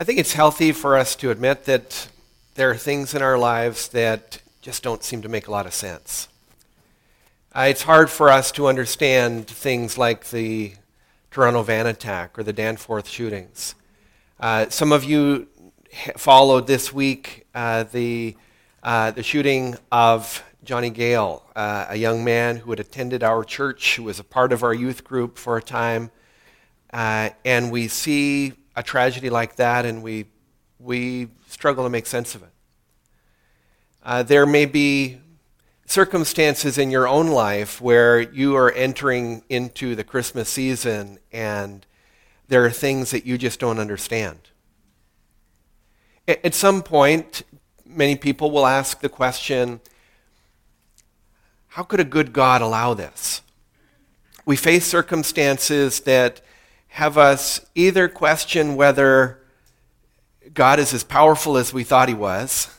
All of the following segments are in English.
I think it's healthy for us to admit that there are things in our lives that just don't seem to make a lot of sense. Uh, it's hard for us to understand things like the Toronto van attack or the Danforth shootings. Uh, some of you followed this week uh, the, uh, the shooting of Johnny Gale, uh, a young man who had attended our church, who was a part of our youth group for a time. Uh, and we see a tragedy like that and we, we struggle to make sense of it. Uh, there may be circumstances in your own life where you are entering into the Christmas season and there are things that you just don't understand. At some point, many people will ask the question how could a good God allow this? We face circumstances that have us either question whether God is as powerful as we thought he was,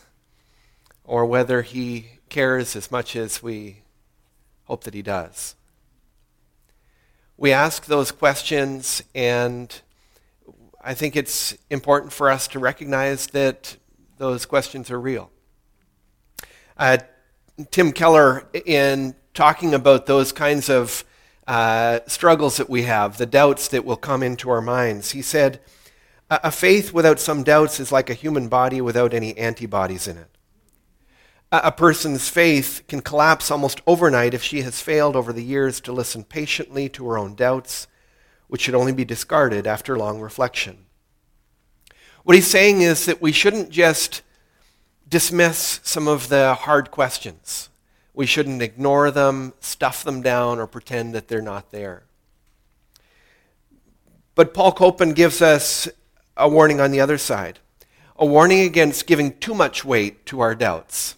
or whether he cares as much as we hope that he does. We ask those questions, and I think it's important for us to recognize that those questions are real. Uh, Tim Keller, in talking about those kinds of uh, struggles that we have, the doubts that will come into our minds. He said, A faith without some doubts is like a human body without any antibodies in it. A person's faith can collapse almost overnight if she has failed over the years to listen patiently to her own doubts, which should only be discarded after long reflection. What he's saying is that we shouldn't just dismiss some of the hard questions. We shouldn't ignore them, stuff them down, or pretend that they're not there. But Paul Copan gives us a warning on the other side a warning against giving too much weight to our doubts.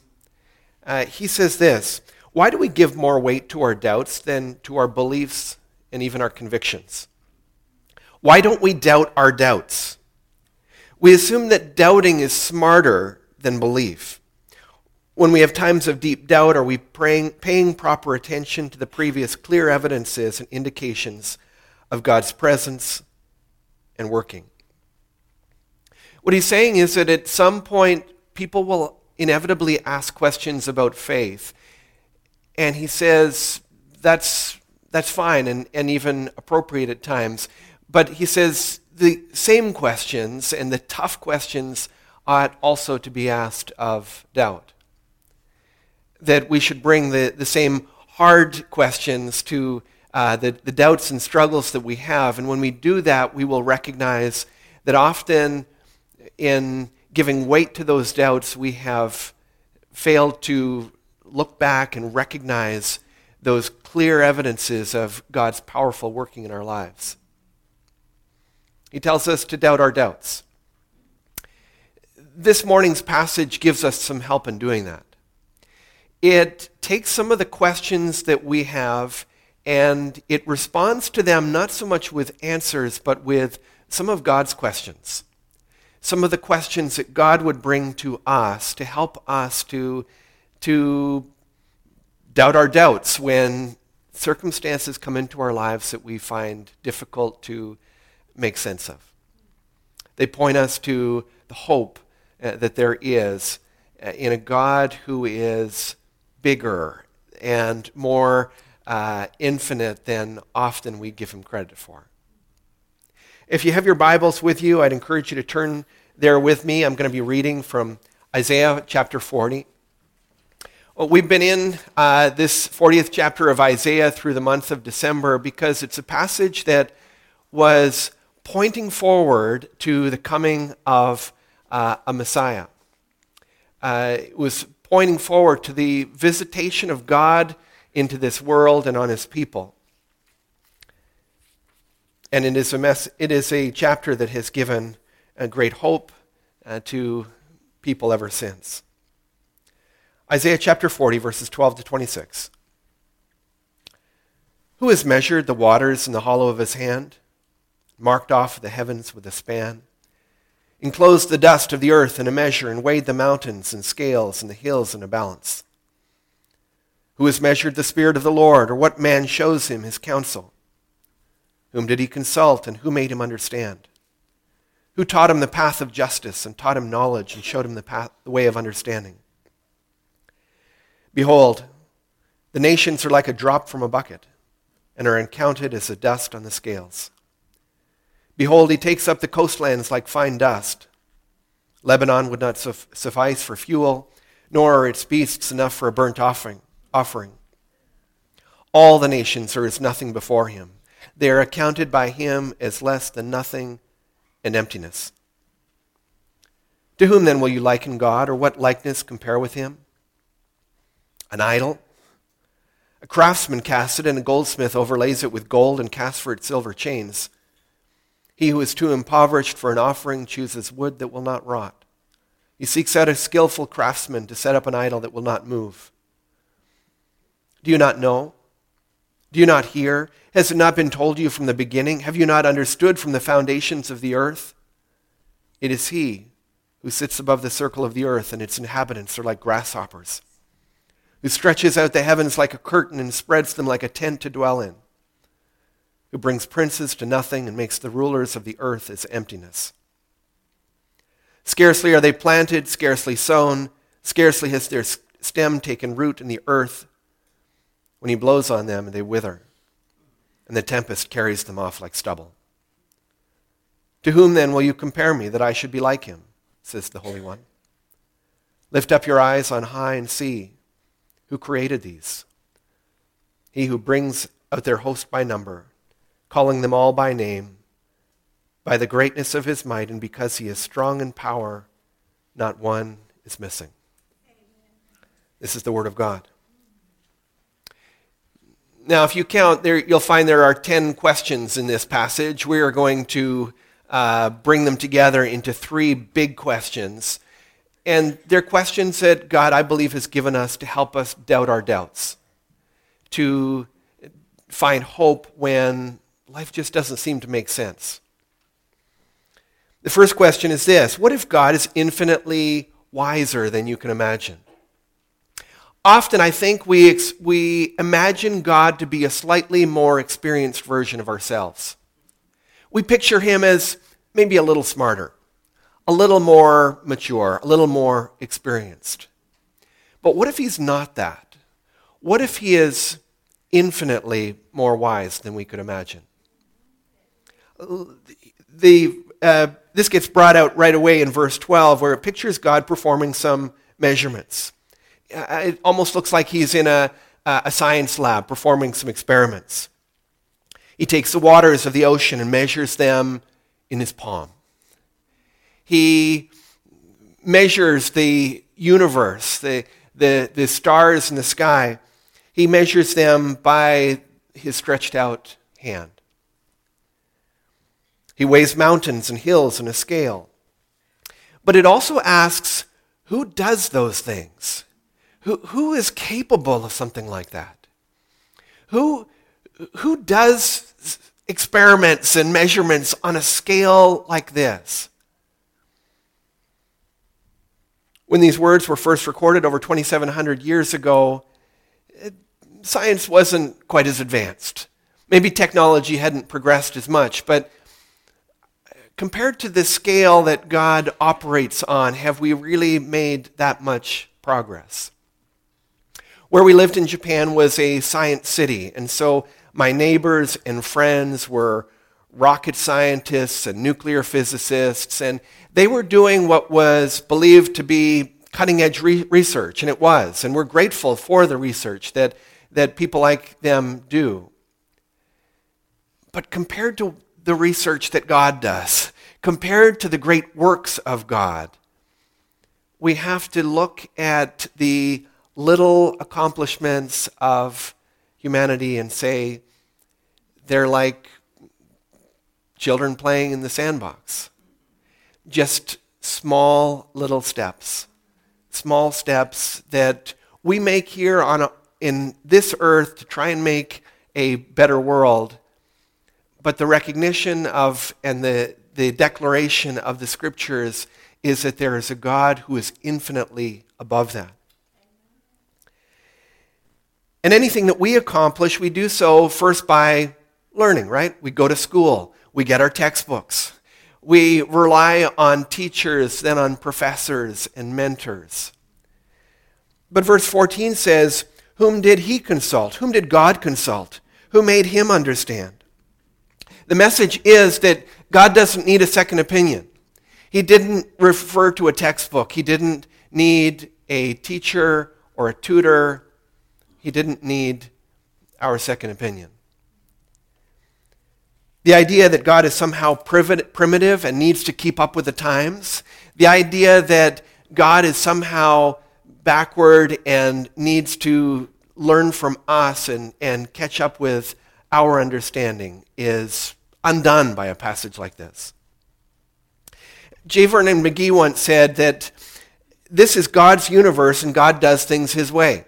Uh, he says this Why do we give more weight to our doubts than to our beliefs and even our convictions? Why don't we doubt our doubts? We assume that doubting is smarter than belief. When we have times of deep doubt, are we praying, paying proper attention to the previous clear evidences and indications of God's presence and working? What he's saying is that at some point, people will inevitably ask questions about faith. And he says that's, that's fine and, and even appropriate at times. But he says the same questions and the tough questions ought also to be asked of doubt that we should bring the, the same hard questions to uh, the, the doubts and struggles that we have. And when we do that, we will recognize that often in giving weight to those doubts, we have failed to look back and recognize those clear evidences of God's powerful working in our lives. He tells us to doubt our doubts. This morning's passage gives us some help in doing that it takes some of the questions that we have and it responds to them not so much with answers, but with some of God's questions. Some of the questions that God would bring to us to help us to, to doubt our doubts when circumstances come into our lives that we find difficult to make sense of. They point us to the hope uh, that there is uh, in a God who is bigger and more uh, infinite than often we give him credit for. If you have your Bibles with you, I'd encourage you to turn there with me. I'm going to be reading from Isaiah chapter 40. Well, we've been in uh, this 40th chapter of Isaiah through the month of December because it's a passage that was pointing forward to the coming of uh, a Messiah. Uh, it was pointing forward to the visitation of God into this world and on his people. And it is a, mess, it is a chapter that has given great hope uh, to people ever since. Isaiah chapter 40, verses 12 to 26. Who has measured the waters in the hollow of his hand, marked off the heavens with a span? Enclosed the dust of the earth in a measure, and weighed the mountains in scales and the hills in a balance? Who has measured the Spirit of the Lord, or what man shows him his counsel? Whom did he consult, and who made him understand? who taught him the path of justice and taught him knowledge and showed him the, path, the way of understanding. Behold, the nations are like a drop from a bucket and are counted as the dust on the scales. Behold, he takes up the coastlands like fine dust. Lebanon would not suffice for fuel, nor are its beasts enough for a burnt offering. offering. All the nations are as nothing before him. They are accounted by him as less than nothing and emptiness. To whom then will you liken God, or what likeness compare with him? An idol? A craftsman casts it, and a goldsmith overlays it with gold and casts for it silver chains. He who is too impoverished for an offering chooses wood that will not rot. He seeks out a skillful craftsman to set up an idol that will not move. Do you not know? Do you not hear? Has it not been told you from the beginning? Have you not understood from the foundations of the earth? It is He who sits above the circle of the earth, and its inhabitants are like grasshoppers, who stretches out the heavens like a curtain and spreads them like a tent to dwell in, who brings princes to nothing and makes the rulers of the earth as emptiness. Scarcely are they planted, scarcely sown, scarcely has their stem taken root in the earth when he blows on them, they wither, and the tempest carries them off like stubble. To whom then will you compare me that I should be like him? says the Holy One. Lift up your eyes on high and see who created these. He who brings out their host by number, calling them all by name, by the greatness of his might, and because he is strong in power, not one is missing. This is the word of God. Now, if you count, there, you'll find there are 10 questions in this passage. We are going to uh, bring them together into three big questions. And they're questions that God, I believe, has given us to help us doubt our doubts, to find hope when life just doesn't seem to make sense. The first question is this What if God is infinitely wiser than you can imagine? Often, I think we, ex- we imagine God to be a slightly more experienced version of ourselves. We picture him as maybe a little smarter, a little more mature, a little more experienced. But what if he's not that? What if he is infinitely more wise than we could imagine? The, uh, this gets brought out right away in verse 12, where it pictures God performing some measurements. Uh, it almost looks like he's in a, a science lab performing some experiments. He takes the waters of the ocean and measures them in his palm. He measures the universe, the, the, the stars in the sky. He measures them by his stretched out hand. He weighs mountains and hills in a scale. But it also asks who does those things? Who, who is capable of something like that? Who, who does experiments and measurements on a scale like this? When these words were first recorded over 2,700 years ago, it, science wasn't quite as advanced. Maybe technology hadn't progressed as much, but compared to the scale that God operates on, have we really made that much progress? Where we lived in Japan was a science city, and so my neighbors and friends were rocket scientists and nuclear physicists, and they were doing what was believed to be cutting edge re- research, and it was. And we're grateful for the research that, that people like them do. But compared to the research that God does, compared to the great works of God, we have to look at the little accomplishments of humanity and say they're like children playing in the sandbox. Just small little steps. Small steps that we make here on a, in this earth to try and make a better world. But the recognition of and the, the declaration of the scriptures is that there is a God who is infinitely above that. And anything that we accomplish, we do so first by learning, right? We go to school, we get our textbooks, We rely on teachers, then on professors and mentors. But verse 14 says, Whom did he consult? Whom did God consult? Who made him understand? The message is that God doesn't need a second opinion. He didn't refer to a textbook. He didn't need a teacher or a tutor. He didn't need our second opinion. The idea that God is somehow primitive and needs to keep up with the times. The idea that God is somehow backward and needs to learn from us and, and catch up with our understanding is undone by a passage like this. J. Vernon McGee once said that this is God's universe and God does things his way.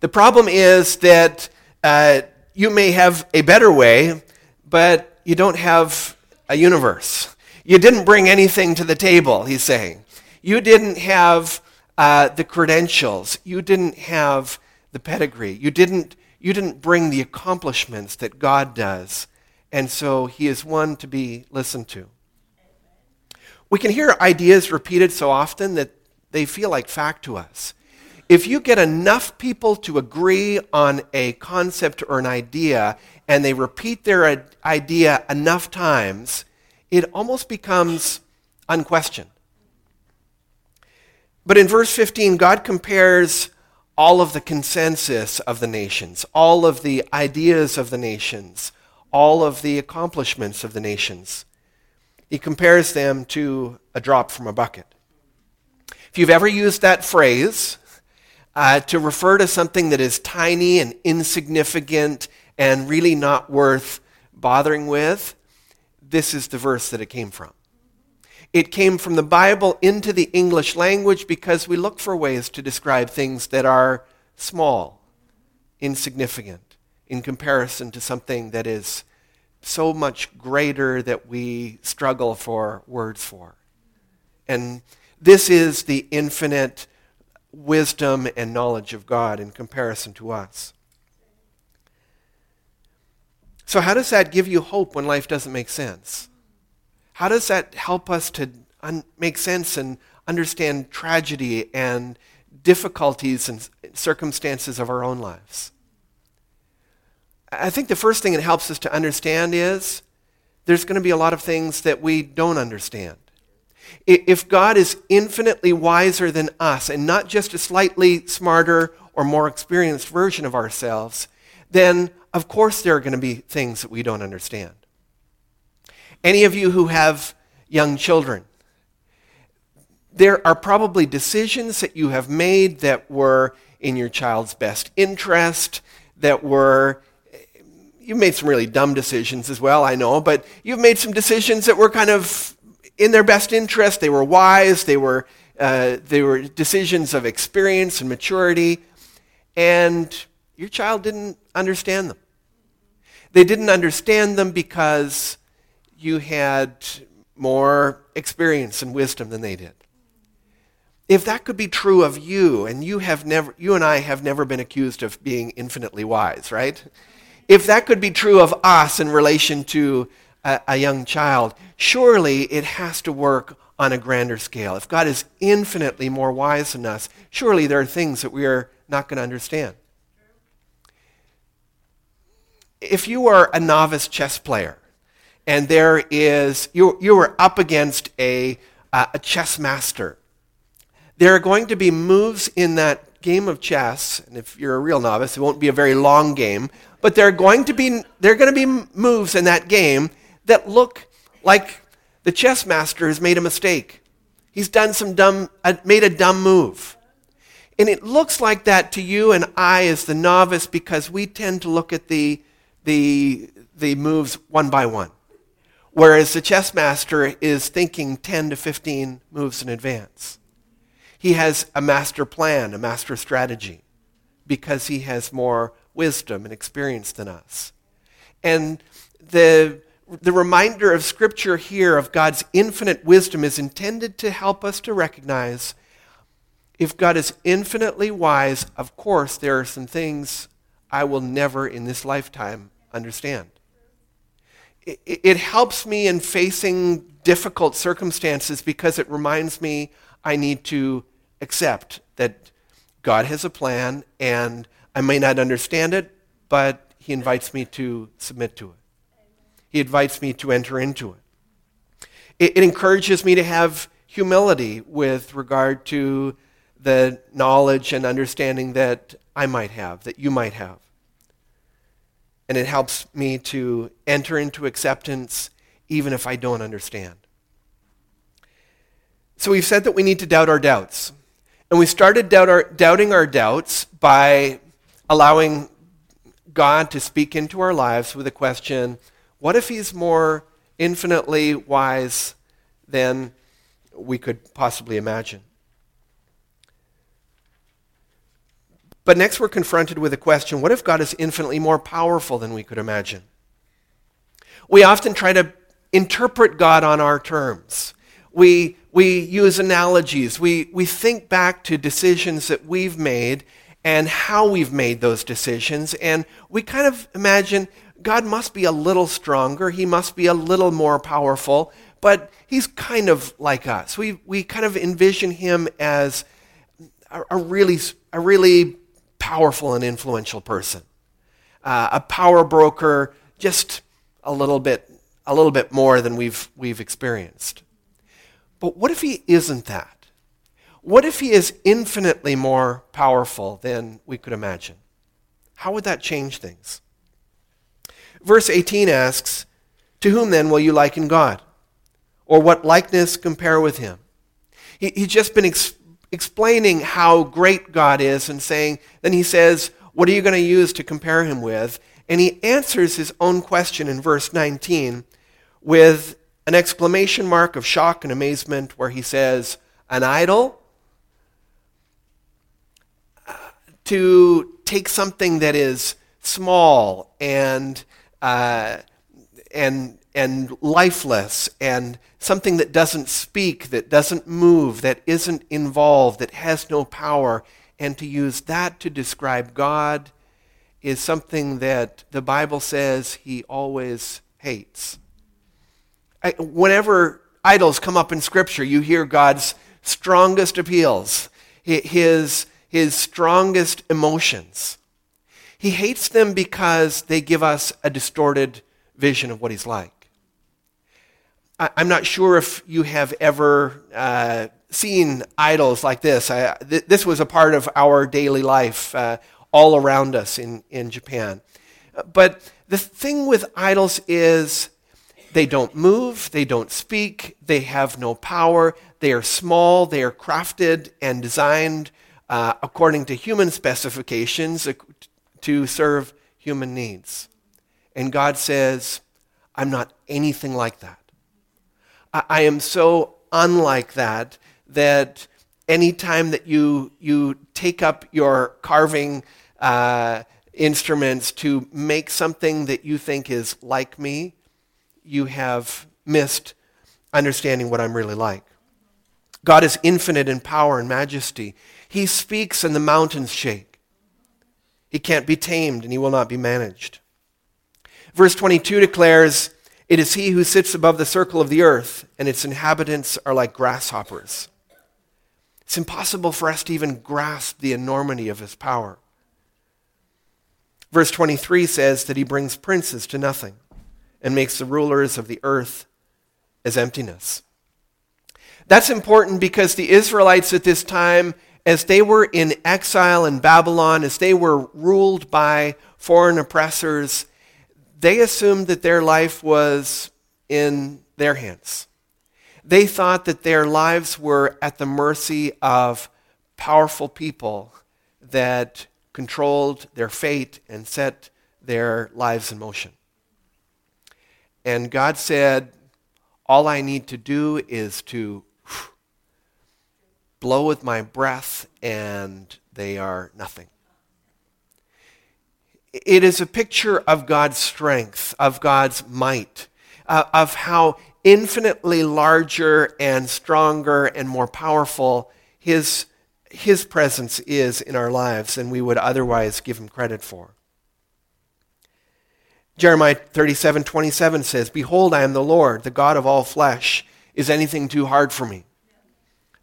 The problem is that uh, you may have a better way, but you don't have a universe. You didn't bring anything to the table, he's saying. You didn't have uh, the credentials. You didn't have the pedigree. You didn't, you didn't bring the accomplishments that God does. And so he is one to be listened to. We can hear ideas repeated so often that they feel like fact to us. If you get enough people to agree on a concept or an idea and they repeat their idea enough times, it almost becomes unquestioned. But in verse 15, God compares all of the consensus of the nations, all of the ideas of the nations, all of the accomplishments of the nations. He compares them to a drop from a bucket. If you've ever used that phrase uh, to refer to something that is tiny and insignificant and really not worth bothering with, this is the verse that it came from. It came from the Bible into the English language because we look for ways to describe things that are small, insignificant, in comparison to something that is so much greater that we struggle for words for. And this is the infinite wisdom and knowledge of God in comparison to us. So, how does that give you hope when life doesn't make sense? How does that help us to un- make sense and understand tragedy and difficulties and circumstances of our own lives? I think the first thing it helps us to understand is there's going to be a lot of things that we don't understand. If God is infinitely wiser than us and not just a slightly smarter or more experienced version of ourselves, then of course there are going to be things that we don't understand. Any of you who have young children, there are probably decisions that you have made that were in your child's best interest, that were, you've made some really dumb decisions as well, I know, but you've made some decisions that were kind of in their best interest. They were wise, they were, uh, they were decisions of experience and maturity, and your child didn't understand them. They didn't understand them because you had more experience and wisdom than they did. If that could be true of you, and you have never, you and I have never been accused of being infinitely wise, right? If that could be true of us in relation to a, a young child, surely it has to work on a grander scale. If God is infinitely more wise than us, surely there are things that we are not going to understand. If you are a novice chess player, and there is, you, you are up against a, uh, a chess master. There are going to be moves in that game of chess, and if you're a real novice, it won't be a very long game, but there are going to be, there are going to be moves in that game that look like the chess master has made a mistake. He's done some dumb, uh, made a dumb move. And it looks like that to you and I as the novice because we tend to look at the, the, the moves one by one. Whereas the chess master is thinking 10 to 15 moves in advance. He has a master plan, a master strategy, because he has more wisdom and experience than us. And the, the reminder of Scripture here of God's infinite wisdom is intended to help us to recognize if God is infinitely wise, of course, there are some things I will never in this lifetime understand it, it helps me in facing difficult circumstances because it reminds me I need to accept that God has a plan and I may not understand it, but He invites me to submit to it. He invites me to enter into it. It, it encourages me to have humility with regard to the knowledge and understanding that I might have, that you might have. And it helps me to enter into acceptance even if I don't understand. So we've said that we need to doubt our doubts. And we started doubt our, doubting our doubts by allowing God to speak into our lives with a question what if He's more infinitely wise than we could possibly imagine? But next, we're confronted with a question what if God is infinitely more powerful than we could imagine? We often try to interpret God on our terms. We, we use analogies. We, we think back to decisions that we've made and how we've made those decisions. And we kind of imagine God must be a little stronger. He must be a little more powerful. But he's kind of like us. We, we kind of envision him as a, a really, a really powerful and influential person. Uh, a power broker, just a little bit, a little bit more than we've, we've experienced. But what if he isn't that? What if he is infinitely more powerful than we could imagine? How would that change things? Verse 18 asks, To whom then will you liken God? Or what likeness compare with him? He, he's just been ex- explaining how great God is and saying, then he says, What are you going to use to compare him with? And he answers his own question in verse 19 with an exclamation mark of shock and amazement where he says, An idol? To take something that is small and, uh, and, and lifeless and something that doesn't speak, that doesn't move, that isn't involved, that has no power, and to use that to describe God is something that the Bible says he always hates. I, whenever idols come up in Scripture, you hear God's strongest appeals, his, his strongest emotions. He hates them because they give us a distorted vision of what he's like. I'm not sure if you have ever uh, seen idols like this. I, th- this was a part of our daily life uh, all around us in, in Japan. But the thing with idols is they don't move, they don't speak, they have no power, they are small, they are crafted and designed uh, according to human specifications to serve human needs. And God says, I'm not anything like that. I am so unlike that that anytime that you, you take up your carving uh, instruments to make something that you think is like me, you have missed understanding what I'm really like. God is infinite in power and majesty. He speaks and the mountains shake. He can't be tamed and he will not be managed. Verse 22 declares, it is he who sits above the circle of the earth, and its inhabitants are like grasshoppers. It's impossible for us to even grasp the enormity of his power. Verse 23 says that he brings princes to nothing and makes the rulers of the earth as emptiness. That's important because the Israelites at this time, as they were in exile in Babylon, as they were ruled by foreign oppressors, they assumed that their life was in their hands. They thought that their lives were at the mercy of powerful people that controlled their fate and set their lives in motion. And God said, All I need to do is to blow with my breath, and they are nothing. It is a picture of God's strength, of God's might, uh, of how infinitely larger and stronger and more powerful his, his presence is in our lives than we would otherwise give him credit for. Jeremiah 37 27 says, Behold, I am the Lord, the God of all flesh. Is anything too hard for me?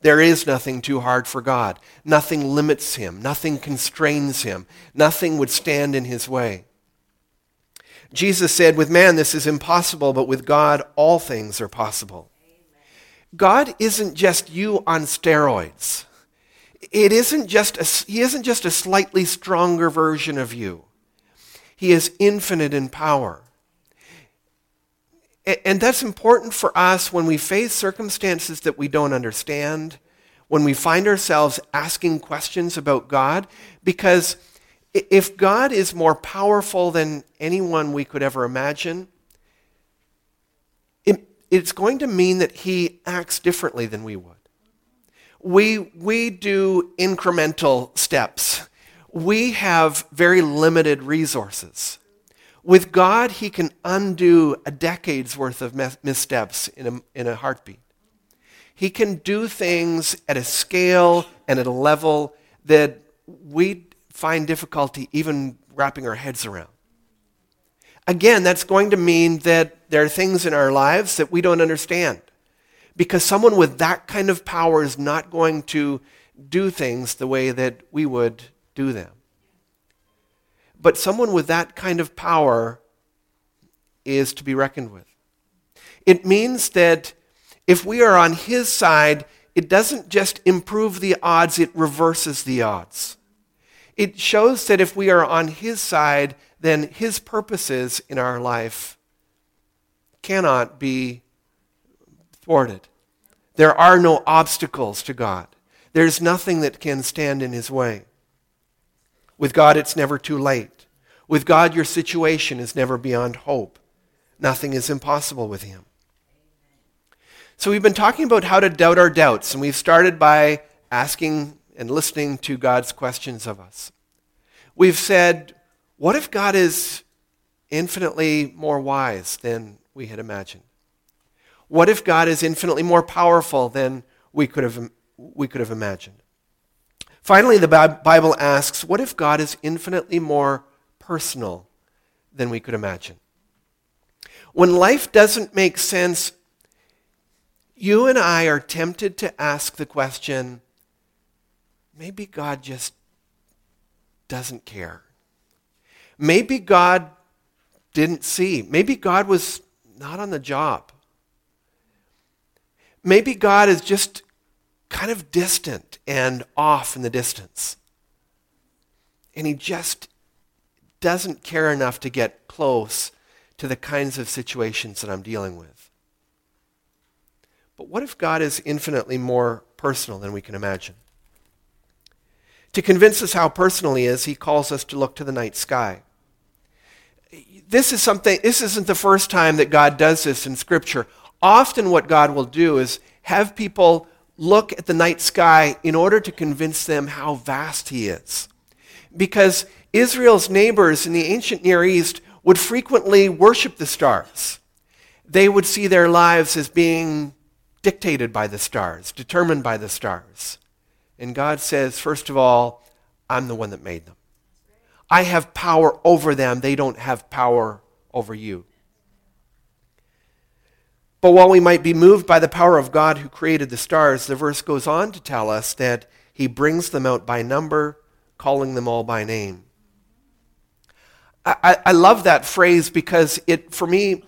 There is nothing too hard for God. Nothing limits him. Nothing constrains him. Nothing would stand in his way. Jesus said, With man this is impossible, but with God all things are possible. God isn't just you on steroids. It isn't just a, he isn't just a slightly stronger version of you. He is infinite in power. And that's important for us when we face circumstances that we don't understand, when we find ourselves asking questions about God, because if God is more powerful than anyone we could ever imagine, it, it's going to mean that he acts differently than we would. We, we do incremental steps. We have very limited resources. With God, he can undo a decade's worth of missteps in a, in a heartbeat. He can do things at a scale and at a level that we find difficulty even wrapping our heads around. Again, that's going to mean that there are things in our lives that we don't understand. Because someone with that kind of power is not going to do things the way that we would do them. But someone with that kind of power is to be reckoned with. It means that if we are on his side, it doesn't just improve the odds, it reverses the odds. It shows that if we are on His side, then His purposes in our life cannot be thwarted. There are no obstacles to God. There's nothing that can stand in His way. With God, it's never too late. With God, your situation is never beyond hope. Nothing is impossible with Him. So, we've been talking about how to doubt our doubts, and we've started by asking and listening to God's questions of us. We've said, what if God is infinitely more wise than we had imagined? What if God is infinitely more powerful than we could have, we could have imagined? Finally, the Bible asks, what if God is infinitely more personal than we could imagine? When life doesn't make sense, you and I are tempted to ask the question, maybe God just doesn't care. Maybe God didn't see. Maybe God was not on the job. Maybe God is just kind of distant and off in the distance. And he just doesn't care enough to get close to the kinds of situations that I'm dealing with. But what if God is infinitely more personal than we can imagine? To convince us how personal he is, he calls us to look to the night sky. This is something this isn't the first time that God does this in scripture. Often what God will do is have people look at the night sky in order to convince them how vast he is. Because Israel's neighbors in the ancient Near East would frequently worship the stars. They would see their lives as being dictated by the stars, determined by the stars. And God says, first of all, I'm the one that made them. I have power over them. They don't have power over you. But while we might be moved by the power of God who created the stars, the verse goes on to tell us that he brings them out by number, calling them all by name. I, I love that phrase because it, for me,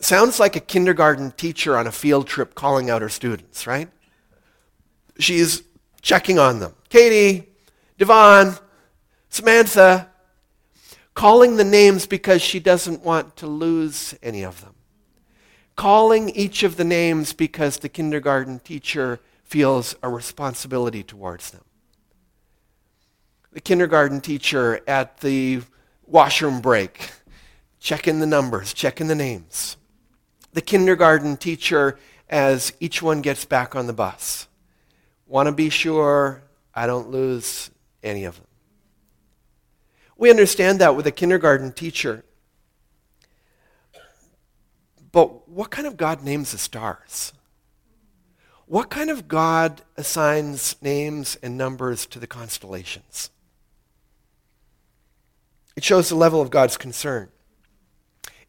sounds like a kindergarten teacher on a field trip calling out her students, right? She's checking on them. Katie, Devon, Samantha, calling the names because she doesn't want to lose any of them. Calling each of the names because the kindergarten teacher feels a responsibility towards them. The kindergarten teacher at the washroom break, checking the numbers, checking the names. The kindergarten teacher as each one gets back on the bus Want to be sure I don't lose any of them. We understand that with a kindergarten teacher. But what kind of God names the stars? What kind of God assigns names and numbers to the constellations? It shows the level of God's concern.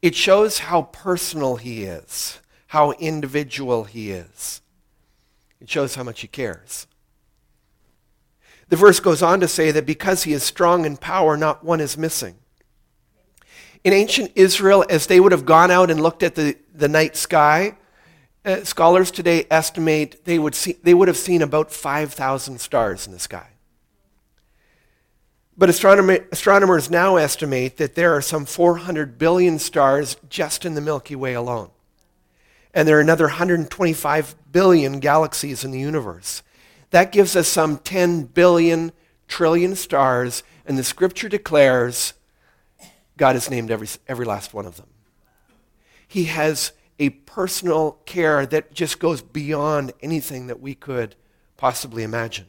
It shows how personal he is, how individual he is. It shows how much he cares. The verse goes on to say that because he is strong in power, not one is missing. In ancient Israel, as they would have gone out and looked at the, the night sky, uh, scholars today estimate they would, see, they would have seen about 5,000 stars in the sky. But astronomers now estimate that there are some 400 billion stars just in the Milky Way alone. And there are another 125 billion galaxies in the universe. That gives us some 10 billion trillion stars, and the scripture declares God has named every, every last one of them. He has a personal care that just goes beyond anything that we could possibly imagine.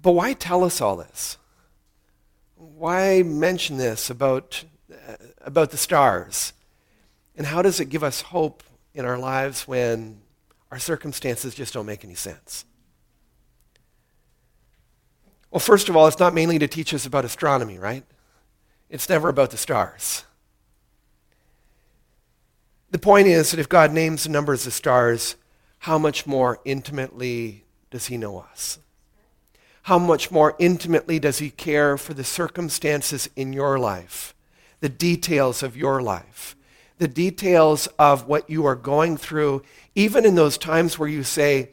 But why tell us all this? Why mention this about, uh, about the stars? And how does it give us hope in our lives when our circumstances just don't make any sense? Well, first of all, it's not mainly to teach us about astronomy, right? It's never about the stars. The point is that if God names the numbers of stars, how much more intimately does He know us? How much more intimately does He care for the circumstances in your life, the details of your life, the details of what you are going through, even in those times where you say,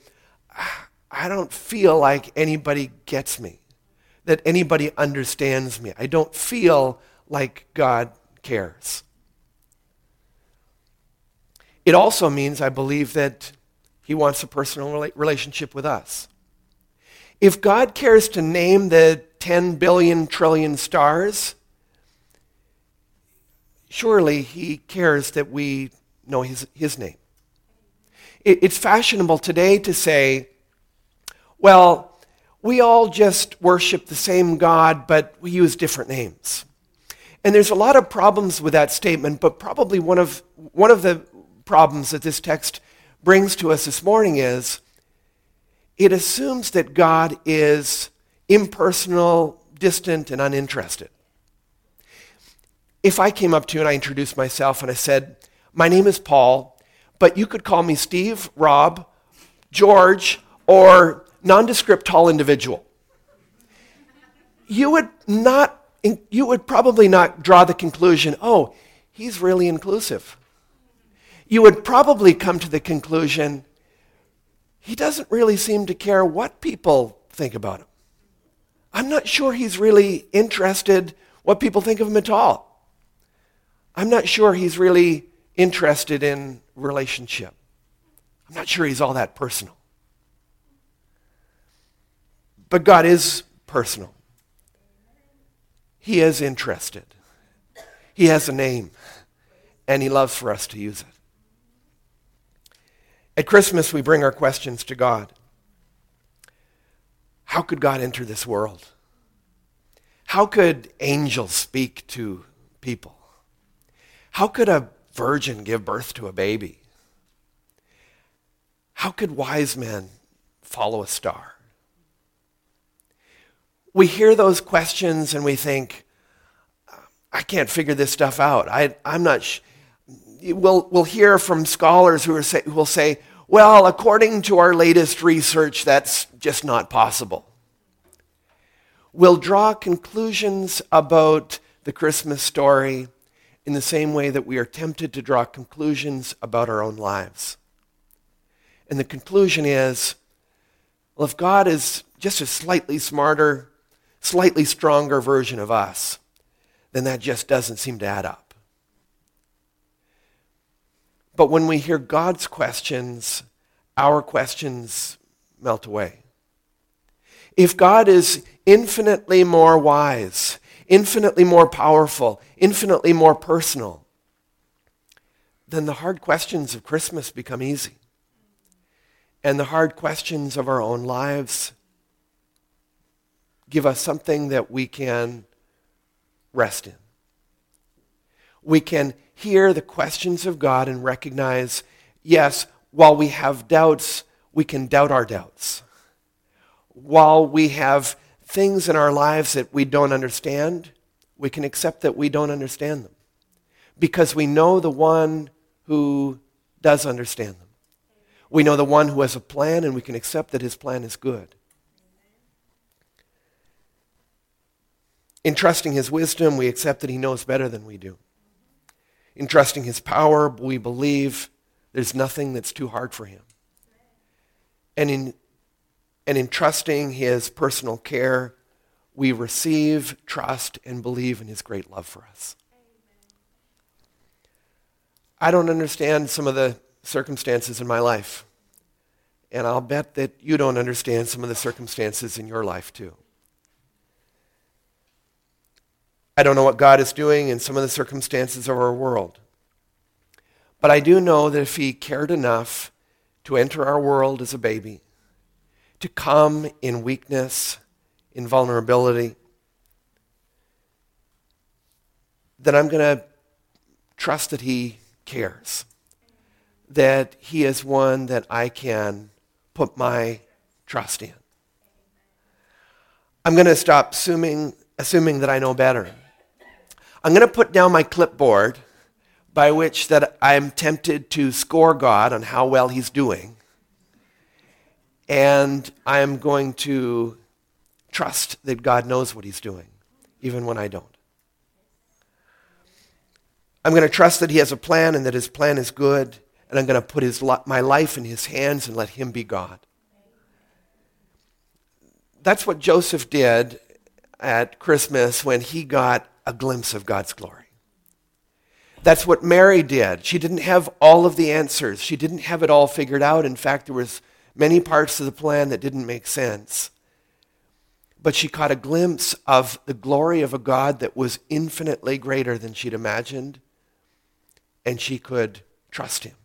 ah, I don't feel like anybody gets me, that anybody understands me. I don't feel like God cares. It also means, I believe, that He wants a personal relationship with us. If God cares to name the 10 billion trillion stars, surely he cares that we know his, his name. It, it's fashionable today to say, well, we all just worship the same God, but we use different names. And there's a lot of problems with that statement, but probably one of, one of the problems that this text brings to us this morning is it assumes that God is impersonal, distant, and uninterested if I came up to you and I introduced myself and I said, My name is Paul, but you could call me Steve, Rob, George, or nondescript tall individual, you would not you would probably not draw the conclusion, oh, he's really inclusive. You would probably come to the conclusion, he doesn't really seem to care what people think about him. I'm not sure he's really interested what people think of him at all. I'm not sure he's really interested in relationship. I'm not sure he's all that personal. But God is personal. He is interested. He has a name, and He loves for us to use it. At Christmas, we bring our questions to God. How could God enter this world? How could angels speak to people? How could a virgin give birth to a baby? How could wise men follow a star? We hear those questions and we think, I can't figure this stuff out. I, am not. Sh-. We'll, we'll hear from scholars who, are say, who will say, well, according to our latest research, that's just not possible. We'll draw conclusions about the Christmas story in the same way that we are tempted to draw conclusions about our own lives. And the conclusion is well, if God is just a slightly smarter, slightly stronger version of us, then that just doesn't seem to add up. But when we hear God's questions, our questions melt away. If God is infinitely more wise, infinitely more powerful, infinitely more personal, then the hard questions of Christmas become easy. And the hard questions of our own lives give us something that we can rest in. We can hear the questions of God and recognize, yes, while we have doubts, we can doubt our doubts. While we have things in our lives that we don't understand, We can accept that we don't understand them because we know the one who does understand them. We know the one who has a plan, and we can accept that his plan is good. In trusting his wisdom, we accept that he knows better than we do. In trusting his power, we believe there's nothing that's too hard for him. And in, and in trusting his personal care, we receive, trust, and believe in his great love for us. I don't understand some of the circumstances in my life. And I'll bet that you don't understand some of the circumstances in your life too. I don't know what God is doing in some of the circumstances of our world. But I do know that if He cared enough to enter our world as a baby, to come in weakness, in vulnerability, then I'm going to trust that He cares. That He is one that I can put my trust in. I'm going to stop assuming, assuming that I know better. I'm going to put down my clipboard by which that I'm tempted to score God on how well he's doing. And I'm going to trust that God knows what he's doing, even when I don't. I'm going to trust that he has a plan and that his plan is good, and I'm going to put his, my life in his hands and let him be God. That's what Joseph did at Christmas when he got a glimpse of God's glory. That's what Mary did. She didn't have all of the answers. She didn't have it all figured out. In fact, there was many parts of the plan that didn't make sense. But she caught a glimpse of the glory of a God that was infinitely greater than she'd imagined, and she could trust him.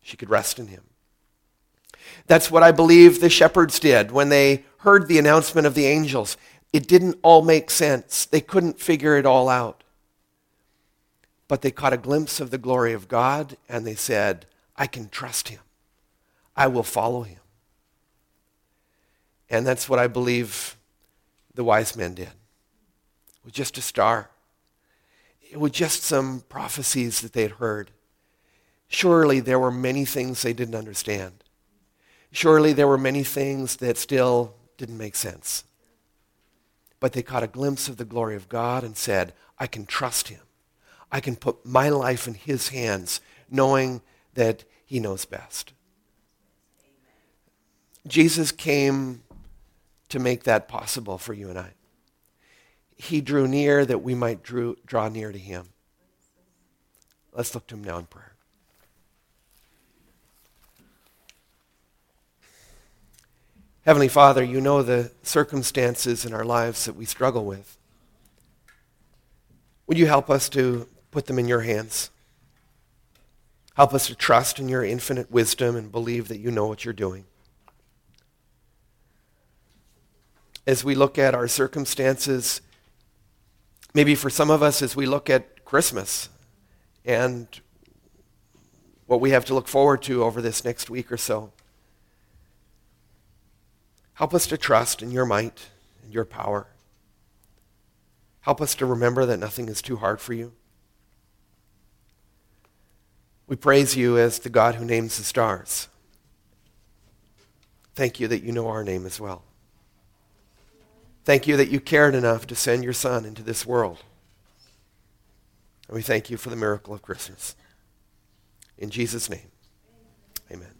She could rest in him. That's what I believe the shepherds did when they heard the announcement of the angels it didn't all make sense. They couldn't figure it all out. But they caught a glimpse of the glory of God and they said, I can trust him. I will follow him. And that's what I believe the wise men did. With just a star. It was just some prophecies that they'd heard. Surely there were many things they didn't understand. Surely there were many things that still didn't make sense but they caught a glimpse of the glory of God and said, I can trust him. I can put my life in his hands, knowing that he knows best. Jesus came to make that possible for you and I. He drew near that we might drew, draw near to him. Let's look to him now in prayer. Heavenly Father, you know the circumstances in our lives that we struggle with. Would you help us to put them in your hands? Help us to trust in your infinite wisdom and believe that you know what you're doing. As we look at our circumstances, maybe for some of us, as we look at Christmas and what we have to look forward to over this next week or so. Help us to trust in your might and your power. Help us to remember that nothing is too hard for you. We praise you as the God who names the stars. Thank you that you know our name as well. Thank you that you cared enough to send your Son into this world. And we thank you for the miracle of Christmas. In Jesus' name, amen.